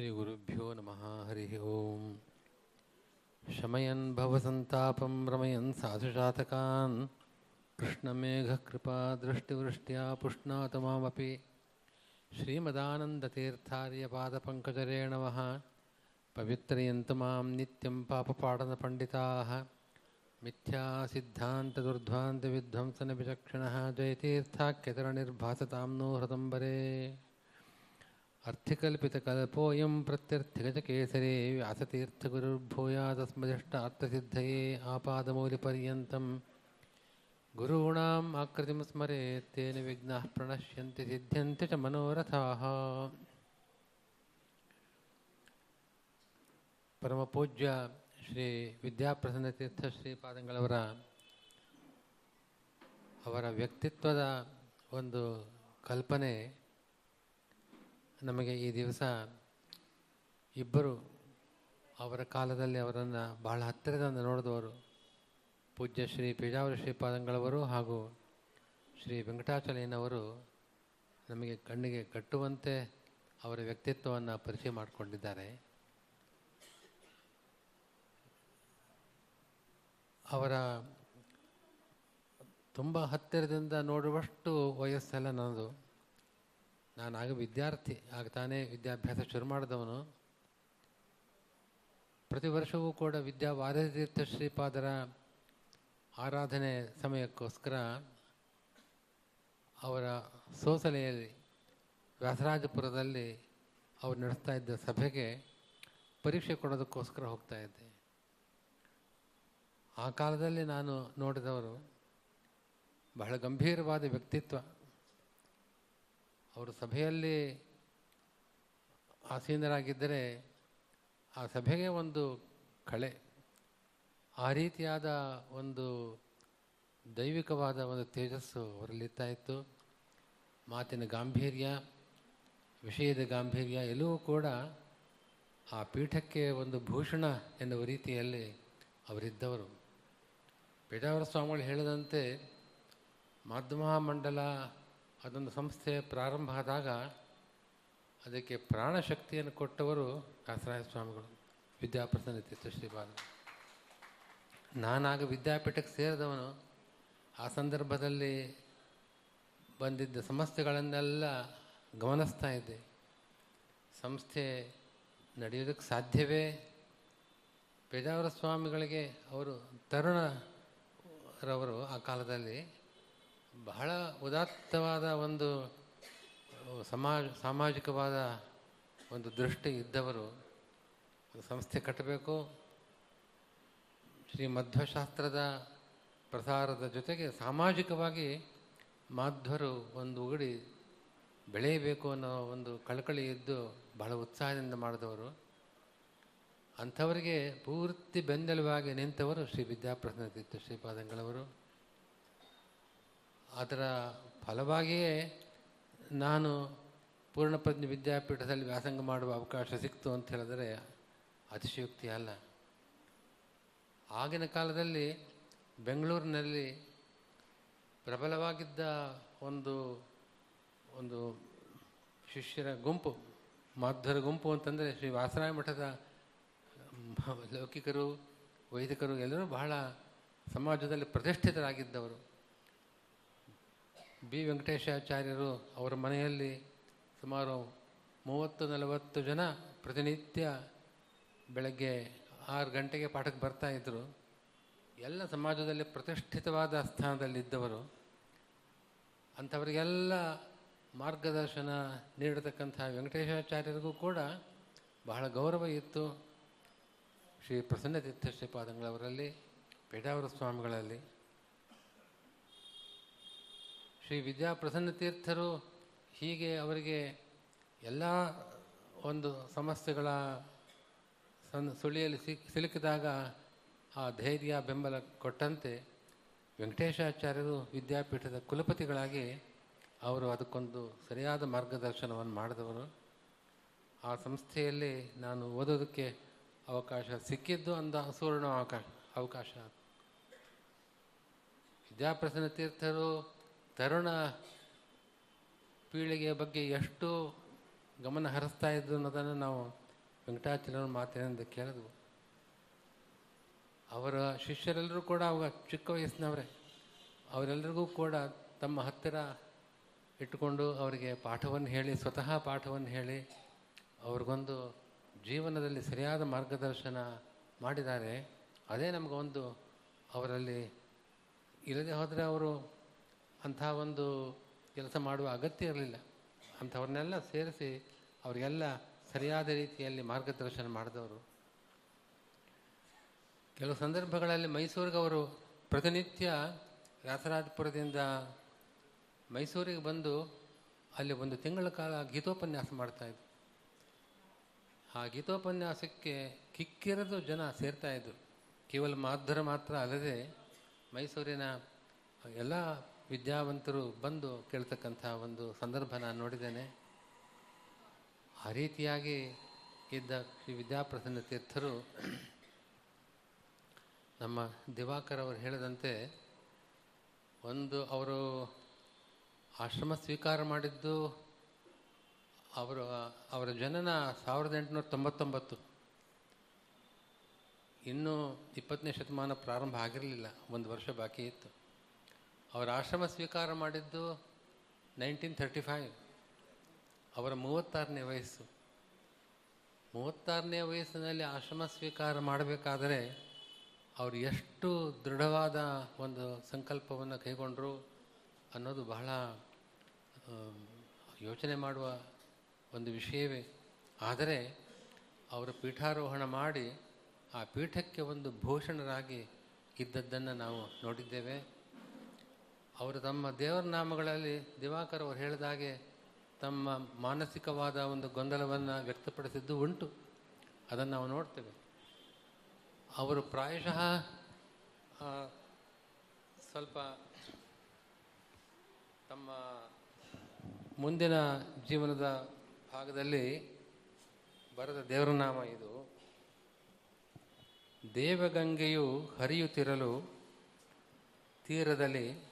श्रीगुरुभ्यो नमः, हरिः ओम्। शमयन् भवसन्तापं रमयन् साधुजातकान्। कृष्णमेघकृपा दृष्टिवृष्ट्या पुष्णात मामपि श्रीमदानन्दतीर्थार्यपादपङ्कजरेणवः। पवित्रयन्तु माँ नित्यं पापपाडनपण्डिताः। मिथ्यासिद्धान्तदुर्ध्वान्तविध्वंसनविचक्षणः। जयतीर्थाख्यतरनिर्भासतां नो हृदम्बरे। ಅರ್ಥಿಕಲ್ಪಿತಕಲ್ಪೋಯಂ ಪ್ರತ್ಯರ್ಥಿಗಜಕೇಸರೇ ವ್ಯಾಸತೀರ್ಥಗುರುರ್ಭೂಯಾದಸ್ಮದೃಷ್ಟಾರ್ಥಸಿದ್ಧಯೇ ಆಪಾದಮೌಲಿಪರ್ಯಂತಂ. ಗುರುಣಾಂ ಆಕೃತಿಂ ಸ್ಮರೇತ್ ತೇನ ವಿಘ್ನಃ ಪ್ರಣಶ್ಯಂತಿ ಸಿದ್ಧ್ಯಂತಿ ಚ ಮನೋರಥಾಃ. ಪರಮಪೂಜ್ಯ ಶ್ರೀ ವಿದ್ಯಾಪ್ರಸನ್ನ ತೀರ್ಥ ಶ್ರೀಪಾದಂಗಳವರ, ಅವರ ವ್ಯಕ್ತಿತ್ವದ ಒಂದು ಕಲ್ಪನೆ ನಮಗೆ ಈ ದಿವಸ ಇಬ್ಬರು ಅವರ ಕಾಲದಲ್ಲಿ ಅವರನ್ನು ಬಹಳ ಹತ್ತಿರದಿಂದ ನೋಡಿದವರು ಪೂಜ್ಯ ಶ್ರೀ ಪೇಜಾವರ ಶ್ರೀಪಾದಂಗಳವರು ಹಾಗೂ ಶ್ರೀ ವೆಂಕಟಾಚಲಯ್ಯನವರು ನಮಗೆ ಕಣ್ಣಿಗೆ ಕಟ್ಟುವಂತೆ ಅವರ ವ್ಯಕ್ತಿತ್ವವನ್ನು ಪರಿಚಯ ಮಾಡಿಕೊಂಡಿದ್ದಾರೆ. ಅವರ ತುಂಬ ಹತ್ತಿರದಿಂದ ನೋಡುವಷ್ಟು ವಯಸ್ಸೆಲ್ಲ ನನ್ನದು. ನಾನು ವಿದ್ಯಾರ್ಥಿ, ಆಗ ತಾನೇ ವಿದ್ಯಾಭ್ಯಾಸ ಶುರು ಮಾಡಿದವನು. ಪ್ರತಿ ವರ್ಷವೂ ಕೂಡ ವಿದ್ಯಾ ವಾರತೀರ್ಥ ಶ್ರೀಪಾದರ ಆರಾಧನೆ ಸಮಯಕ್ಕೋಸ್ಕರ ಅವರ ಸೋಸಲೆಯಲ್ಲಿ ವ್ಯಾಸರಾಜಪುರದಲ್ಲಿ ಅವರು ನಡೆಸ್ತಾ ಇದ್ದ ಸಭೆಗೆ ಪರೀಕ್ಷೆ ಕೊಡೋದಕ್ಕೋಸ್ಕರ ಹೋಗ್ತಾ ಇದ್ದೆ. ಆ ಕಾಲದಲ್ಲಿ ನಾನು ನೋಡಿದವರು ಬಹಳ ಗಂಭೀರವಾದ ವ್ಯಕ್ತಿತ್ವ. ಅವರು ಸಭೆಯಲ್ಲಿ ಆಸೀನರಾಗಿದ್ದರೆ ಆ ಸಭೆಗೆ ಒಂದು ಕಳೆ, ಆ ರೀತಿಯಾದ ಒಂದು ದೈವಿಕವಾದ ಒಂದು ತೇಜಸ್ಸು ಅವರಲ್ಲಿರ್ತಾ ಇತ್ತು. ಮಾತಿನ ಗಾಂಭೀರ್ಯ, ವಿಷಯದ ಗಾಂಭೀರ್ಯ ಎಲ್ಲವೂ ಕೂಡ ಆ ಪೀಠಕ್ಕೆ ಒಂದು ಭೂಷಣ ಎನ್ನುವ ರೀತಿಯಲ್ಲಿ ಅವರಿದ್ದವರು. ಪೇಜಾವರ ಸ್ವಾಮಿಗಳು ಹೇಳಿದಂತೆ ಮಾಧ್ಯಮ ಮಂಡಲ ಅದೊಂದು ಸಂಸ್ಥೆ ಪ್ರಾರಂಭ ಆದಾಗ ಅದಕ್ಕೆ ಪ್ರಾಣಶಕ್ತಿಯನ್ನು ಕೊಟ್ಟವರು ದಾಸರಾಯ ಸ್ವಾಮಿಗಳು, ವಿದ್ಯಾಪ್ರಸನ್ನ ತೀರ್ಥ ಶ್ರೀಪಾದ ನಾನಾಗ ವಿದ್ಯಾಪೀಠಕ್ಕೆ ಸೇರಿದವನು, ಆ ಸಂದರ್ಭದಲ್ಲಿ ಬಂದಿದ್ದ ಸಮಸ್ಯೆಗಳನ್ನೆಲ್ಲ ಗಮನಿಸ್ತಾ ಇದ್ದೆ. ಸಂಸ್ಥೆ ನಡೆಯೋದಕ್ಕೆ ಸಾಧ್ಯವೇ? ಪೇಜಾವರ ಸ್ವಾಮಿಗಳಿಗೆ ಅವರು ತರುಣರವರು ಆ ಕಾಲದಲ್ಲಿ ಬಹಳ ಉದಾತ್ತವಾದ ಒಂದು ಸಮಾಜ, ಸಾಮಾಜಿಕವಾದ ಒಂದು ದೃಷ್ಟಿ ಇದ್ದವರು ಸಂಸ್ಥೆ ಕಟ್ಟಬೇಕು. ಶ್ರೀ ಮಧ್ವಶಾಸ್ತ್ರದ ಪ್ರಸಾರದ ಜೊತೆಗೆ ಸಾಮಾಜಿಕವಾಗಿ ಮಾಧ್ವರು ಒಂದು ಉಗಡಿ ಬೆಳೆಯಬೇಕು ಅನ್ನೋ ಒಂದು ಕಳಕಳಿ ಇದ್ದು ಬಹಳ ಉತ್ಸಾಹದಿಂದ ಮಾಡಿದವರು. ಅಂಥವರಿಗೆ ಪೂರ್ತಿ ಬೆನ್ನೆಲುವಾಗಿ ನಿಂತವರು ಶ್ರೀ ವಿದ್ಯಾಪ್ರಸನ್ನ ತೀರ್ಥ ಶ್ರೀಪಾದಂಗಳವರು. ಅದರ ಫಲವಾಗಿಯೇ ನಾನು ಪೂರ್ಣಪ್ರಜ್ಞೆ ವಿದ್ಯಾಪೀಠದಲ್ಲಿ ವ್ಯಾಸಂಗ ಮಾಡುವ ಅವಕಾಶ ಸಿಕ್ತು ಅಂತ ಹೇಳಿದರೆ ಅತಿಶಯೋಕ್ತಿ ಅಲ್ಲ. ಆಗಿನ ಕಾಲದಲ್ಲಿ ಬೆಂಗಳೂರಿನಲ್ಲಿ ಪ್ರಬಲವಾಗಿದ್ದ ಒಂದು ಒಂದು ಶಿಷ್ಯರ ಗುಂಪು ಮಾಧ್ವರ ಗುಂಪು ಅಂತಂದರೆ ಶ್ರೀ ವಾಸರಾಯ ಮಠದ ಲೌಕಿಕರು, ವೈದಿಕರು ಎಲ್ಲರೂ ಬಹಳ ಸಮಾಜದಲ್ಲಿ ಪ್ರತಿಷ್ಠಿತರಾಗಿದ್ದವರು. ಬಿ. ವೆಂಕಟೇಶಾಚಾರ್ಯರು ಅವರ ಮನೆಯಲ್ಲಿ ಸುಮಾರು ಮೂವತ್ತು ನಲವತ್ತು ಜನ ಪ್ರತಿನಿತ್ಯ ಬೆಳಗ್ಗೆ ಆರು ಗಂಟೆಗೆ ಪಾಠಕ್ಕೆ ಬರ್ತಾಯಿದ್ರು ಎಲ್ಲ ಸಮಾಜದಲ್ಲಿ ಪ್ರತಿಷ್ಠಿತವಾದ ಸ್ಥಾನದಲ್ಲಿದ್ದವರು. ಅಂಥವರಿಗೆಲ್ಲ ಮಾರ್ಗದರ್ಶನ ನೀಡತಕ್ಕಂಥ ವೆಂಕಟೇಶಾಚಾರ್ಯರಿಗೂ ಕೂಡ ಬಹಳ ಗೌರವ ಇತ್ತು. ಶ್ರೀ ಪ್ರಸನ್ನ ತೀರ್ಥ ಶ್ರೀಪಾದಂಗಳವರಲ್ಲಿ, ಪೇಡಾವರ ಸ್ವಾಮಿಗಳಲ್ಲಿ. ಶ್ರೀ ವಿದ್ಯಾಪ್ರಸನ್ನ ತೀರ್ಥರು ಹೀಗೆ ಅವರಿಗೆ ಎಲ್ಲ ಒಂದು ಸಮಸ್ಯೆಗಳ ಸನ್ ಸುಳಿಯಲ್ಲಿ ಸಿಕ್ ಸಿಲುಕಿದಾಗ ಆ ಧೈರ್ಯ, ಬೆಂಬಲ ಕೊಟ್ಟಂತೆ ವೆಂಕಟೇಶಾಚಾರ್ಯರು ವಿದ್ಯಾಪೀಠದ ಕುಲಪತಿಗಳಾಗಿ ಅವರು ಅದಕ್ಕೊಂದು ಸರಿಯಾದ ಮಾರ್ಗದರ್ಶನವನ್ನು ಮಾಡಿದವರು. ಆ ಸಂಸ್ಥೆಯಲ್ಲಿ ನಾನು ಓದೋದಕ್ಕೆ ಅವಕಾಶ ಸಿಕ್ಕಿದ್ದು ಅಂದ ಸುವರ್ಣ ಅವಕಾಶ ಅವಕಾಶ. ವಿದ್ಯಾಪ್ರಸನ್ನ ತೀರ್ಥರು ತರುಣ ಪೀಳಿಗೆಯ ಬಗ್ಗೆ ಎಷ್ಟು ಗಮನ ಹರಿಸ್ತಾ ಇದ್ದು ಅನ್ನೋದನ್ನು ನಾವು ವೆಂಕಟಾಚಾರ್ಯ ಮಾತಿನಿಂದ ಕೇಳಿದ್ವು. ಅವರ ಶಿಷ್ಯರೆಲ್ಲರೂ ಕೂಡ ಅವಾಗ ಚಿಕ್ಕ ವಯಸ್ಸಿನವರೇ. ಅವರೆಲ್ಲರಿಗೂ ಕೂಡ ತಮ್ಮ ಹತ್ತಿರ ಇಟ್ಟುಕೊಂಡು ಅವರಿಗೆ ಪಾಠವನ್ನು ಹೇಳಿ, ಸ್ವತಃ ಪಾಠವನ್ನು ಹೇಳಿ ಅವ್ರಿಗೊಂದು ಜೀವನದಲ್ಲಿ ಸರಿಯಾದ ಮಾರ್ಗದರ್ಶನ ಮಾಡಿದ್ದಾರೆ. ಅದೇ ನಮಗೊಂದು ಅವರಲ್ಲಿ ಇಲ್ಲದೆ ಹೋದರೆ ಅವರು ಅಂಥ ಒಂದು ಕೆಲಸ ಮಾಡುವ ಅಗತ್ಯ ಇರಲಿಲ್ಲ. ಅಂಥವ್ರನ್ನೆಲ್ಲ ಸೇರಿಸಿ ಅವರಿಗೆಲ್ಲ ಸರಿಯಾದ ರೀತಿಯಲ್ಲಿ ಮಾರ್ಗದರ್ಶನ ಮಾಡಿದವರು. ಕೆಲವು ಸಂದರ್ಭಗಳಲ್ಲಿ ಮೈಸೂರಿಗೆ ಅವರು ಪ್ರತಿನಿತ್ಯ ವ್ಯಾಸರಾಜಪುರದಿಂದ ಮೈಸೂರಿಗೆ ಬಂದು ಅಲ್ಲಿ ಒಂದು ತಿಂಗಳ ಕಾಲ ಗೀತೋಪನ್ಯಾಸ ಮಾಡ್ತಾಯಿದ್ರು ಆ ಗೀತೋಪನ್ಯಾಸಕ್ಕೆ ಕಿಕ್ಕಿರದು ಜನ ಸೇರ್ತಾ ಇದ್ರು. ಕೇವಲ ಮಾಧ್ವರ ಮಾತ್ರ ಅಲ್ಲದೆ ಮೈಸೂರಿನ ಎಲ್ಲ ವಿದ್ಯಾವಂತರು ಬಂದು ಕೇಳ್ತಕ್ಕಂಥ ಒಂದು ಸಂದರ್ಭ ನಾನು ನೋಡಿದ್ದೇನೆ. ಆ ರೀತಿಯಾಗಿ ಇದ್ದ ಶ್ರೀ ವಿದ್ಯಾಪ್ರಸನ್ನ ತೀರ್ಥರು ನಮ್ಮ ದಿವಾಕರ್ ಅವರು ಹೇಳಿದಂತೆ, ಒಂದು ಅವರು ಆಶ್ರಮ ಸ್ವೀಕಾರ ಮಾಡಿದ್ದು ಅವರು, ಅವರ ಜನನ ಸಾವಿರದ ಎಂಟುನೂರ ತೊಂಬತ್ತೊಂಬತ್ತು. ಇನ್ನೂ ಇಪ್ಪತ್ತನೇ ಶತಮಾನ ಪ್ರಾರಂಭ ಆಗಿರಲಿಲ್ಲ, ಒಂದು ವರ್ಷ ಬಾಕಿ ಇತ್ತು. ಅವರ ಆಶ್ರಮ ಸ್ವೀಕಾರ ಮಾಡಿದ್ದು ನೈನ್ಟೀನ್ ಥರ್ಟಿ ಫೈವ್ ಅವರ ಮೂವತ್ತಾರನೇ ವಯಸ್ಸು. ಮೂವತ್ತಾರನೇ ವಯಸ್ಸಿನಲ್ಲಿ ಆಶ್ರಮ ಸ್ವೀಕಾರ ಮಾಡಬೇಕಾದರೆ ಅವರು ಎಷ್ಟು ದೃಢವಾದ ಒಂದು ಸಂಕಲ್ಪವನ್ನು ಕೈಗೊಂಡರು ಅನ್ನೋದು ಬಹಳ ಯೋಚನೆ ಮಾಡುವ ಒಂದು ವಿಷಯವೇ. ಆದರೆ ಅವರು ಪೀಠಾರೋಹಣ ಮಾಡಿ ಆ ಪೀಠಕ್ಕೆ ಒಂದು ಭೂಷಣರಾಗಿ ಇದ್ದದ್ದನ್ನು ನಾವು ನೋಡಿದ್ದೇವೆ. ಅವರು ತಮ್ಮ ದೇವರ ನಾಮಗಳಲ್ಲಿ ದಿವಾಕರ್ ಅವರು ಹೇಳಿದಾಗೆ ತಮ್ಮ ಮಾನಸಿಕವಾದ ಒಂದು ಗೊಂದಲವನ್ನು ವ್ಯಕ್ತಪಡಿಸಿದ್ದು ಉಂಟು. ಅದನ್ನು ನಾವು ನೋಡ್ತೇವೆ. ಅವರು ಪ್ರಾಯಶಃ ಸ್ವಲ್ಪ ತಮ್ಮ ಮುಂದಿನ ಜೀವನದ ಭಾಗದಲ್ಲಿ ಬರೆದ ದೇವರ ನಾಮ ಇದು. ದೇವಗಂಗೆಯು ಹರಿಯುತ್ತಿರಲು ತೀರದಲ್ಲಿ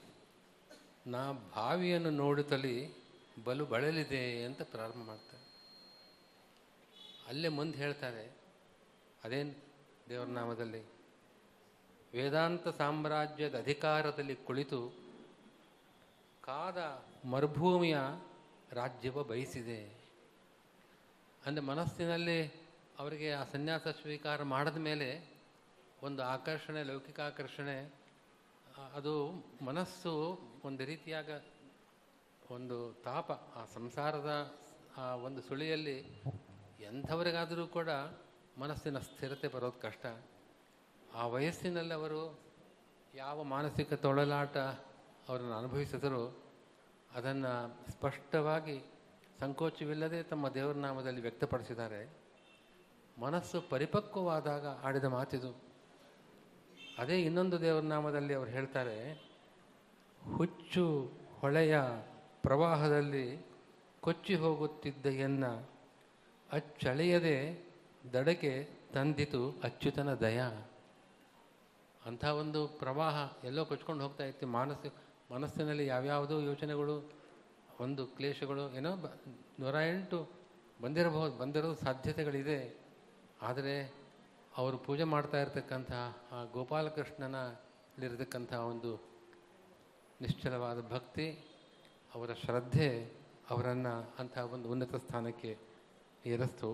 ನಾ ಬಾವಿಯನ್ನು ನೋಡುತ್ತಲಿ ಬಲು ಬಳಲಿದೆ ಅಂತ ಪ್ರಾರಂಭ ಮಾಡ್ತಾರೆ. ಅಲ್ಲೇ ಮುಂದೆ ಹೇಳ್ತಾರೆ, ಅದೇನು ದೇವರ ನಾಮದಲ್ಲಿ? ವೇದಾಂತ ಸಾಮ್ರಾಜ್ಯದ ಅಧಿಕಾರದಲ್ಲಿ ಕುಳಿತು ಕಾದ ಮರುಭೂಮಿಯ ರಾಜ್ಯವ ಬಯಸಿದೆ. ಅಂದರೆ ಮನಸ್ಸಿನಲ್ಲಿ ಅವರಿಗೆ ಆ ಸನ್ಯಾಸ ಸ್ವೀಕಾರ ಮಾಡಿದ ಮೇಲೆ ಒಂದು ಆಕರ್ಷಣೆ, ಲೌಕಿಕ ಆಕರ್ಷಣೆ, ಅದು ಮನಸ್ಸು ಒಂದು ರೀತಿಯಾಗ ಒಂದು ತಾಪ ಆ ಸಂಸಾರದ ಆ ಒಂದು ಸುಳಿಯಲ್ಲಿ ಎಂಥವರಿಗಾದರೂ ಕೂಡ ಮನಸ್ಸಿನ ಸ್ಥಿರತೆ ಬರೋದು ಕಷ್ಟ. ಆ ವಯಸ್ಸಿನಲ್ಲಿ ಅವರು ಯಾವ ಮಾನಸಿಕ ತೊಳಲಾಟ ಅವರನ್ನು ಅನುಭವಿಸಿದರೂ ಅದನ್ನು ಸ್ಪಷ್ಟವಾಗಿ ಸಂಕೋಚವಿಲ್ಲದೆ ತಮ್ಮ ದೇವರ ನಾಮದಲ್ಲಿ ವ್ಯಕ್ತಪಡಿಸಿದ್ದಾರೆ. ಮನಸ್ಸು ಪರಿಪಕ್ವವಾದಾಗ ಆಡಿದ ಮಾತಿದು. ಅದೇ ಇನ್ನೊಂದು ದೇವರ ನಾಮದಲ್ಲಿ ಅವರು ಹೇಳ್ತಾರೆ ಹುಚ್ಚು ಹೊಳೆಯ ಪ್ರವಾಹದಲ್ಲಿ ಕೊಚ್ಚಿ ಹೋಗುತ್ತಿದ್ದ ಎನ್ನ ಅಚ್ಚಳೆಯದೆ ದಡಕ್ಕೆ ತಂದಿತು ಅಚ್ಯುತನ ದಯ. ಅಂಥ ಒಂದು ಪ್ರವಾಹ ಎಲ್ಲೋ ಕೊಚ್ಕೊಂಡು ಹೋಗ್ತಾ ಇತ್ತು. ಮಾನಸ, ಮನಸ್ಸಿನಲ್ಲಿ ಯಾವ್ಯಾವುದೋ ಯೋಚನೆಗಳು, ಒಂದು ಕ್ಲೇಶಗಳು, ಏನೋ ಬ, ನೂರ ಎಂಟು ಬಂದಿರಬಹುದು, ಬಂದಿರೋ ಸಾಧ್ಯತೆಗಳಿದೆ. ಆದರೆ ಅವರು ಪೂಜೆ ಮಾಡ್ತಾ ಇರತಕ್ಕಂಥ ಆ ಗೋಪಾಲಕೃಷ್ಣನಲ್ಲಿರತಕ್ಕಂಥ ಒಂದು ನಿಶ್ಚಲವಾದ ಭಕ್ತಿ, ಅವರ ಶ್ರದ್ಧೆ, ಅವರನ್ನು ಅಂತಹ ಒಂದು ಉನ್ನತ ಸ್ಥಾನಕ್ಕೆ ಏರಿಸ್ತು.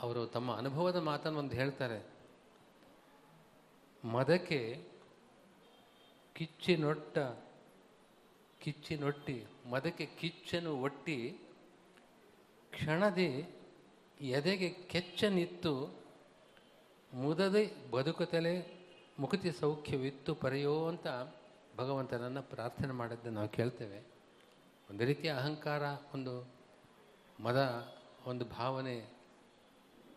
ಅವರು ತಮ್ಮ ಅನುಭವದ ಮಾತನ್ನು ಒಂದು ಹೇಳ್ತಾರೆ. ಮದಕ್ಕೆ ಕಿಚ್ಚಿನೊಟ್ಟ, ಕಿಚ್ಚಿನೊಟ್ಟಿ, ಮದಕ್ಕೆ ಕಿಚ್ಚನು ಒಟ್ಟಿ, ಕ್ಷಣದಿ ಎದೆಗೆ ಕೆಚ್ಚನಿತ್ತು, ಮುದದೆ ಬದುಕುತ್ತಲೇ ಮುಕುತಿ ಸೌಖ್ಯವಿತ್ತು, ಪರೆಯೋ ಅಂತ ಭಗವಂತನನ್ನು ಪ್ರಾರ್ಥನೆ ಮಾಡಿದ್ದು ನಾವು ಕೇಳ್ತೇವೆ. ಒಂದು ರೀತಿಯ ಅಹಂಕಾರ, ಒಂದು ಮದ, ಒಂದು ಭಾವನೆ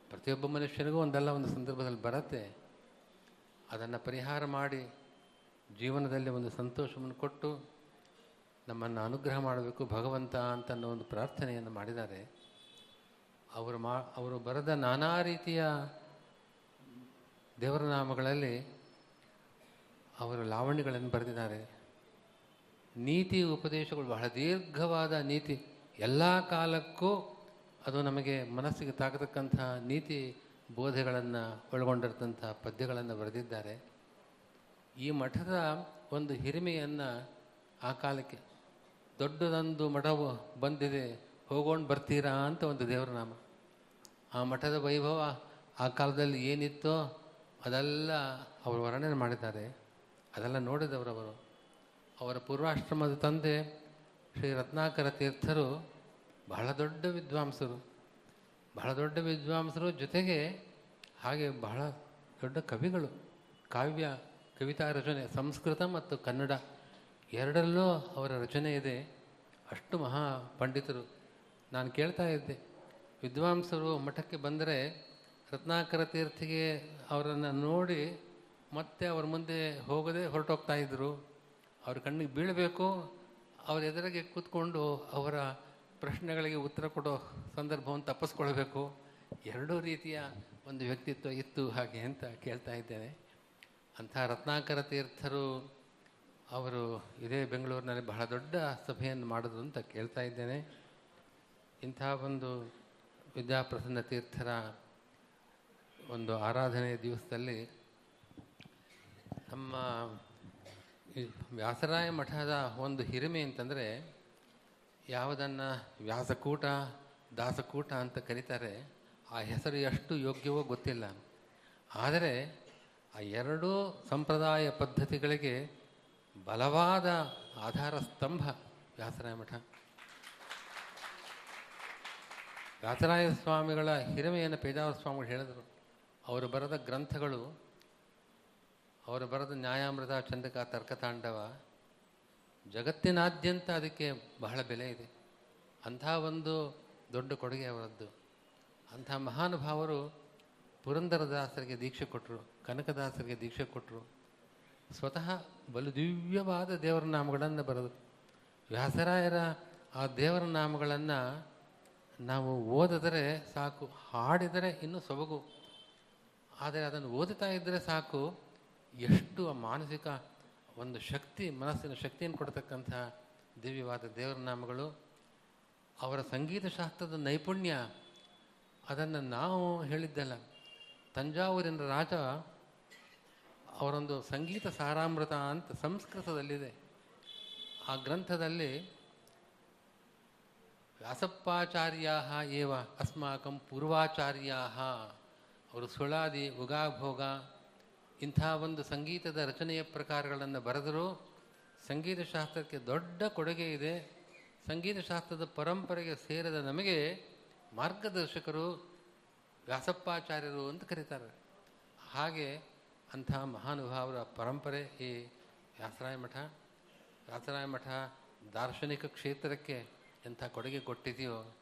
ಪ್ರತಿಯೊಬ್ಬ ಮನುಷ್ಯನಿಗೂ ಒಂದಲ್ಲ, ಒಂದು ಸಂದರ್ಭದಲ್ಲಿ ಬರುತ್ತೆ. ಅದನ್ನು ಪರಿಹಾರ ಮಾಡಿ ಜೀವನದಲ್ಲಿ ಒಂದು ಸಂತೋಷವನ್ನು ಕೊಟ್ಟು ನಮ್ಮನ್ನು ಅನುಗ್ರಹ ಮಾಡಬೇಕು ಭಗವಂತ ಅಂತ ಅನ್ನೋ ಒಂದು ಪ್ರಾರ್ಥನೆಯನ್ನು ಮಾಡಿದ್ದಾರೆ. ಅವರು ಮಾ, ಅವರು ಬರೆದ ನಾನಾ ರೀತಿಯ ದೇವರ ನಾಮಗಳಲ್ಲಿ ಅವರು ಲಾವಣಿಗಳನ್ನು ಬರೆದಿದ್ದಾರೆ. ನೀತಿ ಉಪದೇಶಗಳು ಬಹಳ ದೀರ್ಘವಾದ ನೀತಿ. ಎಲ್ಲ ಕಾಲಕ್ಕೂ ಅದು ನಮಗೆ ಮನಸ್ಸಿಗೆ ತಾಕತಕ್ಕಂಥ ನೀತಿ ಬೋಧೆಗಳನ್ನು ಒಳಗೊಂಡಿರ್ತಂಥ ಪದ್ಯಗಳನ್ನು ಬರೆದಿದ್ದಾರೆ. ಈ ಮಠದ ಒಂದು ಹಿರಿಮೆಯನ್ನು ಆ ಕಾಲಕ್ಕೆ ದೊಡ್ಡದೊಂದು ಮಠವು ಬಂದಿದೆ ಹೋಗೋಣ ಬರ್ತೀರಾ ಅಂತ ಒಂದು ದೇವರ ನಾಮ ಆ ಮಠದ ವೈಭವ ಆ ಕಾಲದಲ್ಲಿ ಏನಿತ್ತೋ ಅದೆಲ್ಲ ಅವರು ವರ್ಣನೆ ಮಾಡಿದ್ದಾರೆ. ಅದೆಲ್ಲ ನೋಡಿದವರವರು. ಅವರ ಪೂರ್ವಾಶ್ರಮದ ತಂದೆ ಶ್ರೀ ರತ್ನಾಕರ ತೀರ್ಥರು ಬಹಳ ದೊಡ್ಡ ವಿದ್ವಾಂಸರು. ಬಹಳ ದೊಡ್ಡ ವಿದ್ವಾಂಸರು ಜೊತೆಗೆ ಹಾಗೆ ಬಹಳ ದೊಡ್ಡ ಕವಿಗಳು. ಕಾವ್ಯ, ಕವಿತಾ ರಚನೆ, ಸಂಸ್ಕೃತ ಮತ್ತು ಕನ್ನಡ ಎರಡರಲ್ಲೂ ಅವರ ರಚನೆ ಇದೆ. ಅಷ್ಟು ಮಹಾ ಪಂಡಿತರು. ನಾನು ಕೇಳ್ತಾ ಇದ್ದೆ, ವಿದ್ವಾಂಸರು ಮಠಕ್ಕೆ ಬಂದರೆ ರತ್ನಾಕರ ತೀರ್ಥಿಗೆ ಅವರನ್ನು ನೋಡಿ ಮತ್ತೆ ಅವ್ರ ಮುಂದೆ ಹೋಗದೆ ಹೊರಟೋಗ್ತಾ ಇದ್ದರು ಅವ್ರ ಕಣ್ಣಿಗೆ ಬೀಳಬೇಕು. ಅವ್ರ ಎದುರಿಗೆ ಕೂತ್ಕೊಂಡು ಅವರ ಪ್ರಶ್ನೆಗಳಿಗೆ ಉತ್ತರ ಕೊಡೋ ಸಂದರ್ಭವನ್ನು ತಪ್ಪಿಸ್ಕೊಳ್ಬೇಕು. ಎರಡೂ ರೀತಿಯ ಒಂದು ವ್ಯಕ್ತಿತ್ವ ಇತ್ತು ಹಾಗೆ ಅಂತ ಕೇಳ್ತಾ ಇದ್ದೇನೆ. ಅಂಥ ರತ್ನಾಕರ ತೀರ್ಥರು ಅವರು ಇದೇ ಬೆಂಗಳೂರಿನಲ್ಲಿ ಬಹಳ ದೊಡ್ಡ ಸಭೆಯನ್ನು ಮಾಡಿದ್ರು ಅಂತ ಕೇಳ್ತಾ ಇದ್ದೇನೆ. ಇಂಥ ಒಂದು ವಿದ್ಯಾಪ್ರಸನ್ನ ತೀರ್ಥರ ಒಂದು ಆರಾಧನೆಯ ದಿವಸದಲ್ಲಿ ನಮ್ಮ ವ್ಯಾಸರಾಯ ಮಠದ ಒಂದು ಹಿರಿಮೆ ಅಂತಂದರೆ ಯಾವುದನ್ನು ವ್ಯಾಸಕೂಟ, ದಾಸಕೂಟ ಅಂತ ಕರೀತಾರೆ, ಆ ಹೆಸರು ಎಷ್ಟು ಯೋಗ್ಯವೋ ಗೊತ್ತಿಲ್ಲ. ಆದರೆ ಆ ಎರಡೂ ಸಂಪ್ರದಾಯ ಪದ್ಧತಿಗಳಿಗೆ ಬಲವಾದ ಆಧಾರ ಸ್ತಂಭ ವ್ಯಾಸರಾಯ ಮಠ. ವ್ಯಾಸರಾಯ ಸ್ವಾಮಿಗಳ ಹಿರಿಮೆಯನ್ನು ಪೇಜಾವರ ಸ್ವಾಮಿಗಳು ಹೇಳಿದರು. ಅವರು ಬರೆದ ಗ್ರಂಥಗಳು ಅವರು ಬರೆದ ನ್ಯಾಯಾಮೃತ, ಚಂದಕ, ತರ್ಕತಾಂಡವ, ಜಗತ್ತಿನಾದ್ಯಂತ ಅದಕ್ಕೆ ಬಹಳ ಬೆಲೆ ಇದೆ. ಅಂಥ ಒಂದು ದೊಡ್ಡ ಕೊಡುಗೆ ಅವರದ್ದು. ಅಂಥ ಮಹಾನುಭಾವರು ಪುರಂದರದಾಸರಿಗೆ ದೀಕ್ಷೆ ಕೊಟ್ಟರು, ಕನಕದಾಸರಿಗೆ ದೀಕ್ಷೆ ಕೊಟ್ಟರು. ಸ್ವತಃ ಬಲು ದಿವ್ಯವಾದ ದೇವರ ನಾಮಗಳನ್ನು ಬರೆದು, ವ್ಯಾಸರಾಯರ ಆ ದೇವರ ನಾಮಗಳನ್ನು ನಾವು ಓದಿದರೆ ಸಾಕು, ಹಾಡಿದರೆ ಇನ್ನೂ ಸೊಬಗು. ಆದರೆ ಅದನ್ನು ಓದುತ್ತಾ ಇದ್ದರೆ ಸಾಕು ಎಷ್ಟು ಮಾನಸಿಕ ಒಂದು ಶಕ್ತಿ, ಮನಸ್ಸಿನ ಶಕ್ತಿಯನ್ನು ಕೊಡ್ತಕ್ಕಂಥ ದಿವ್ಯವಾದ ದೇವರ ನಾಮಗಳು ಅವರ ಸಂಗೀತ ಶಾಸ್ತ್ರದ ನೈಪುಣ್ಯ, ಅದನ್ನು ನಾವು ಹೇಳಿದ್ದಲ್ಲ. ತಂಜಾವೂರಿನ ರಾಜ ಅವರೊಂದು ಸಂಗೀತ ಸಾರಾಮೃತ ಅಂತ ಸಂಸ್ಕೃತದಲ್ಲಿದೆ. ಆ ಗ್ರಂಥದಲ್ಲಿ ವ್ಯಾಸಪ್ಪಾಚಾರ್ಯಾ ಏವ ಅಸ್ಮಾಕಂ ಪೂರ್ವಾಚಾರ್ಯಾ ಅವರು ಸುಳಾದಿ ಉಗಾಭೋಗ ಇಂಥ ಒಂದು ಸಂಗೀತದ ರಚನೆಯ ಪ್ರಕಾರಗಳನ್ನು ಬರೆದರೂ ಸಂಗೀತ ಶಾಸ್ತ್ರಕ್ಕೆ ದೊಡ್ಡ ಕೊಡುಗೆ ಇದೆ. ಸಂಗೀತ ಶಾಸ್ತ್ರದ ಪರಂಪರೆಗೆ ಸೇರಿದ ನಮಗೆ ಮಾರ್ಗದರ್ಶಕರು ವ್ಯಾಸಪ್ಪಾಚಾರ್ಯರು ಅಂತ ಕರೀತಾರೆ. ಹಾಗೆ ಅಂಥ ಮಹಾನುಭಾವರ ಪರಂಪರೆ ಈ ವ್ಯಾಸರಾಯ ಮಠ. ವ್ಯಾಸರಾಯ ಮಠ ದಾರ್ಶನಿಕ ಕ್ಷೇತ್ರಕ್ಕೆ ಎಂಥ ಕೊಡುಗೆ ಕೊಟ್ಟಿದೆಯೋ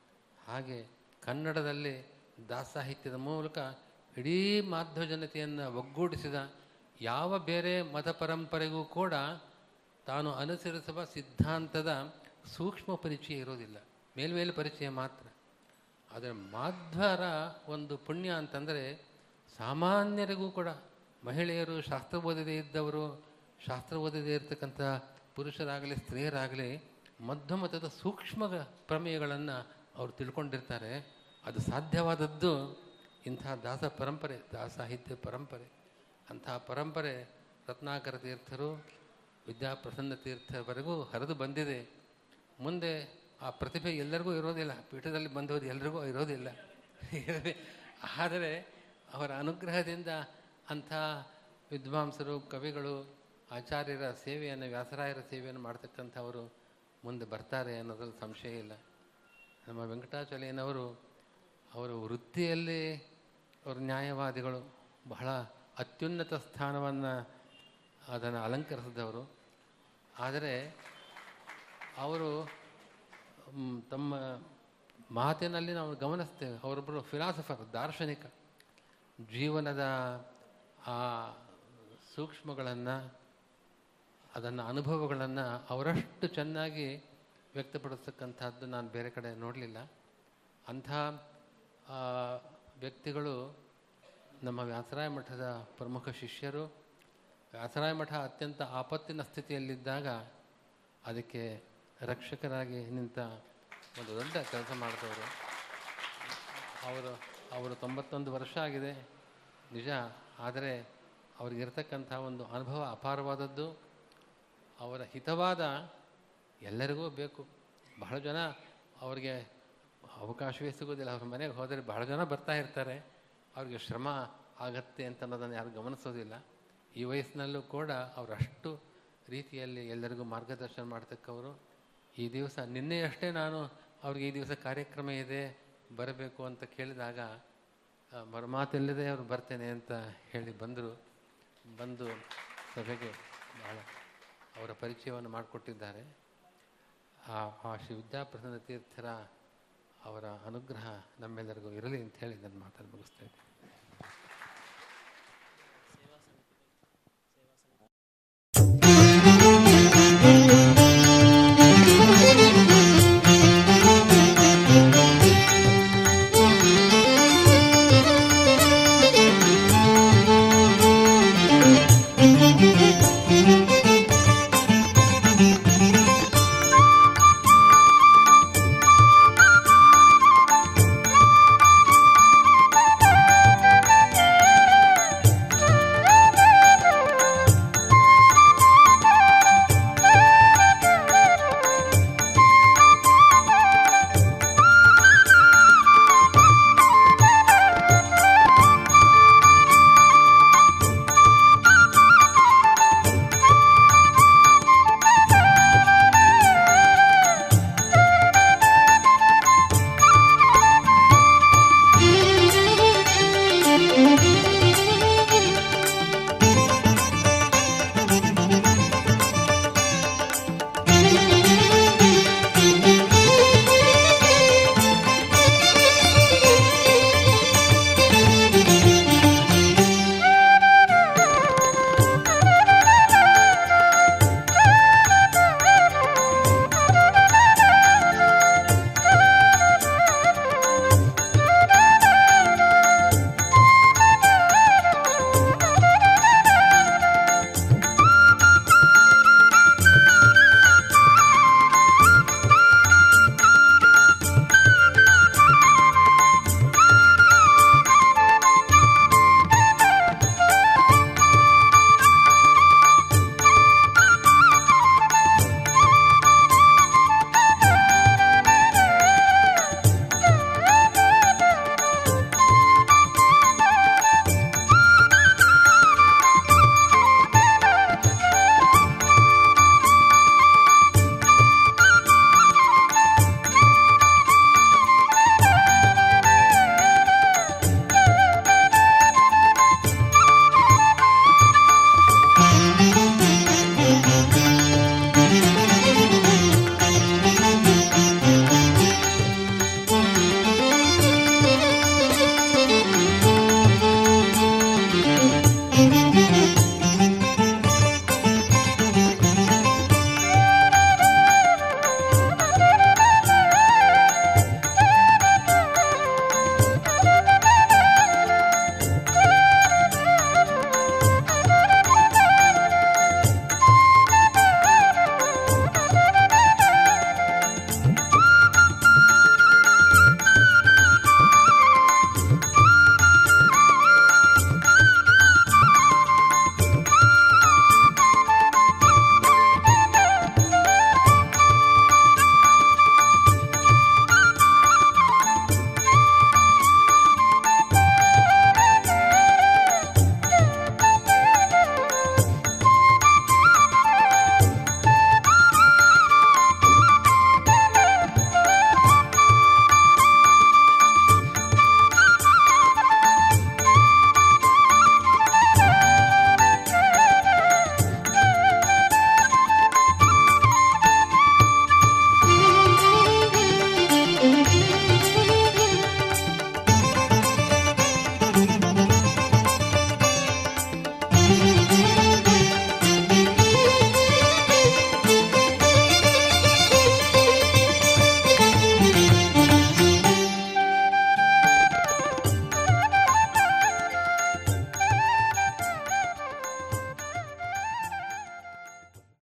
ಹಾಗೆ ಕನ್ನಡದಲ್ಲಿ ದಾಸಾಹಿತ್ಯದ ಮೂಲಕ ಇಡೀ ಮಾಧ್ವ ಜನತೆಯನ್ನು ಒಗ್ಗೂಡಿಸಿದ ಯಾವ ಬೇರೆ ಮತ ಪರಂಪರೆಗೂ ಕೂಡ ತಾನು ಅನುಸರಿಸುವ ಸಿದ್ಧಾಂತದ ಸೂಕ್ಷ್ಮ ಪರಿಚಯ ಇರೋದಿಲ್ಲ. ಮೇಲ್ಮೇಲೆ ಪರಿಚಯ ಮಾತ್ರ. ಆದರೆ ಮಾಧ್ವರ ಒಂದು ಪುಣ್ಯ ಅಂತಂದರೆ ಸಾಮಾನ್ಯರಿಗೂ ಕೂಡ ಮಹಿಳೆಯರು ಶಾಸ್ತ್ರ ಓದದೇ ಇದ್ದವರು, ಶಾಸ್ತ್ರ ಓದದೇ ಇರತಕ್ಕಂಥ ಪುರುಷರಾಗಲಿ, ಸ್ತ್ರೀಯರಾಗಲಿ ಮಧ್ಯಮತದ ಸೂಕ್ಷ್ಮ ಪ್ರಮೇಯಗಳನ್ನು ಅವರು ತಿಳ್ಕೊಂಡಿರ್ತಾರೆ. ಅದು ಸಾಧ್ಯವಾದದ್ದು ಇಂಥ ದಾಸ ಪರಂಪರೆ, ದಾಸ ಸಾಹಿತ್ಯ ಪರಂಪರೆ ಅಂಥ ಪರಂಪರೆ ರತ್ನಾಕರ ತೀರ್ಥರು ವಿದ್ಯಾಪ್ರಸನ್ನ ತೀರ್ಥವರೆಗೂ ಹರಿದು ಬಂದಿದೆ. ಮುಂದೆ ಆ ಪ್ರತಿಭೆ ಎಲ್ಲರಿಗೂ ಇರೋದಿಲ್ಲ, ಪೀಠದಲ್ಲಿ ಬಂದವರು ಎಲ್ಲರಿಗೂ ಇರೋದಿಲ್ಲ. ಆದರೆ ಅವರ ಅನುಗ್ರಹದಿಂದ ಅಂಥ ವಿದ್ವಾಂಸರು, ಕವಿಗಳು, ಆಚಾರ್ಯರ ಸೇವೆಯನ್ನು, ವ್ಯಾಸರಾಯರ ಸೇವೆಯನ್ನು ಮಾಡ್ತಕ್ಕಂಥವರು ಮುಂದೆ ಬರ್ತಾರೆ ಅನ್ನೋದ್ರಲ್ಲಿ ಸಂಶಯ ಇಲ್ಲ. ನಮ್ಮ ವೆಂಕಟಾಚಲಯ್ಯನವರು ಅವರು ವೃತ್ತಿಯಲ್ಲಿ ಅವರು ನ್ಯಾಯವಾದಿಗಳು ಬಹಳ ಅತ್ಯುನ್ನತ ಸ್ಥಾನವನ್ನು ಅದನ್ನು ಅಲಂಕರಿಸಿದವರು. ಆದರೆ ಅವರು ತಮ್ಮ ಮಾತಿನಲ್ಲಿ ನಾವು ಗಮನಿಸ್ತೇವೆ, ಅವರೊಬ್ಬರು ಫಿಲಾಸಫರ್, ದಾರ್ಶನಿಕ. ಜೀವನದ ಆ ಸೂಕ್ಷ್ಮಗಳನ್ನು, ಅದನ್ನು ಅನುಭವಗಳನ್ನು ಅವರಷ್ಟು ಚೆನ್ನಾಗಿ ವ್ಯಕ್ತಪಡಿಸ್ತಕ್ಕಂಥದ್ದು ನಾನು ಬೇರೆ ಕಡೆ ನೋಡಲಿಲ್ಲ. ಅಂಥ ಆ, ವ್ಯಕ್ತಿಗಳು ನಮ್ಮ ವ್ಯಾಸರಾಯ ಮಠದ ಪ್ರಮುಖ ಶಿಷ್ಯರು. ವ್ಯಾಸರಾಯ ಮಠ ಅತ್ಯಂತ ಆಪತ್ತಿನ ಸ್ಥಿತಿಯಲ್ಲಿದ್ದಾಗ ಅದಕ್ಕೆ ರಕ್ಷಕರಾಗಿ ನಿಂತ ಒಂದು ದೊಡ್ಡ ಕೆಲಸ ಮಾಡಿದವರು. ಅವರು ಅವರು ತೊಂಬತ್ತೊಂದು ವರ್ಷ ಆಗಿದೆ. ನಿಜ ಆದರೆ ಅವ್ರಿಗಿರ್ತಕ್ಕಂಥ ಒಂದು ಅನುಭವ ಅಪಾರವಾದದ್ದು. ಅವರ ಹಿತವಾದ ಎಲ್ಲರಿಗೂ ಬೇಕು. ಬಹಳ ಜನ ಅವರಿಗೆ ಅವಕಾಶವೇ ಸಿಗೋದಿಲ್ಲ ಅವ್ರ ಮನೆಗೆ ಹೋದರೆ ಬಹಳ ಜನ ಬರ್ತಾ ಇರ್ತಾರೆ. ಅವ್ರಿಗೆ ಶ್ರಮ ಆಗತ್ತೆ ಅಂತ ಅನ್ನೋದನ್ನು ಯಾರು ಗಮನಿಸೋದಿಲ್ಲ. ಈ ವಯಸ್ಸಿನಲ್ಲೂ ಕೂಡ ಅವರಷ್ಟು ರೀತಿಯಲ್ಲಿ ಎಲ್ಲರಿಗೂ ಮಾರ್ಗದರ್ಶನ ಮಾಡ್ತಕ್ಕವರು. ಈ ದಿವಸ ನಿನ್ನೆಯಷ್ಟೇ ನಾನು ಅವ್ರಿಗೆ ಈ ದಿವಸ ಕಾರ್ಯಕ್ರಮ ಇದೆ, ಬರಬೇಕು ಅಂತ ಕೇಳಿದಾಗ ಮರುಮಾತಿಲ್ಲದೆ ಅವರು ಬರ್ತೇನೆ ಅಂತ ಹೇಳಿ ಬಂದರು. ಬಂದು ಸಭೆಗೆ ಭಾಳ ಅವರ ಪರಿಚಯವನ್ನು ಮಾಡಿಕೊಟ್ಟಿದ್ದಾರೆ. ಆ ಆ ಶ್ರೀ ವಿದ್ಯಾಪ್ರಸನ್ನ ತೀರ್ಥರ ಅವರ ಅನುಗ್ರಹ ನಮ್ಮೆಲ್ಲರಿಗೂ ಇರಲಿ ಅಂತ ಹೇಳಿ ನನ್ನ ಮಾತನ್ನು ಮುಗಿಸ್ತಾ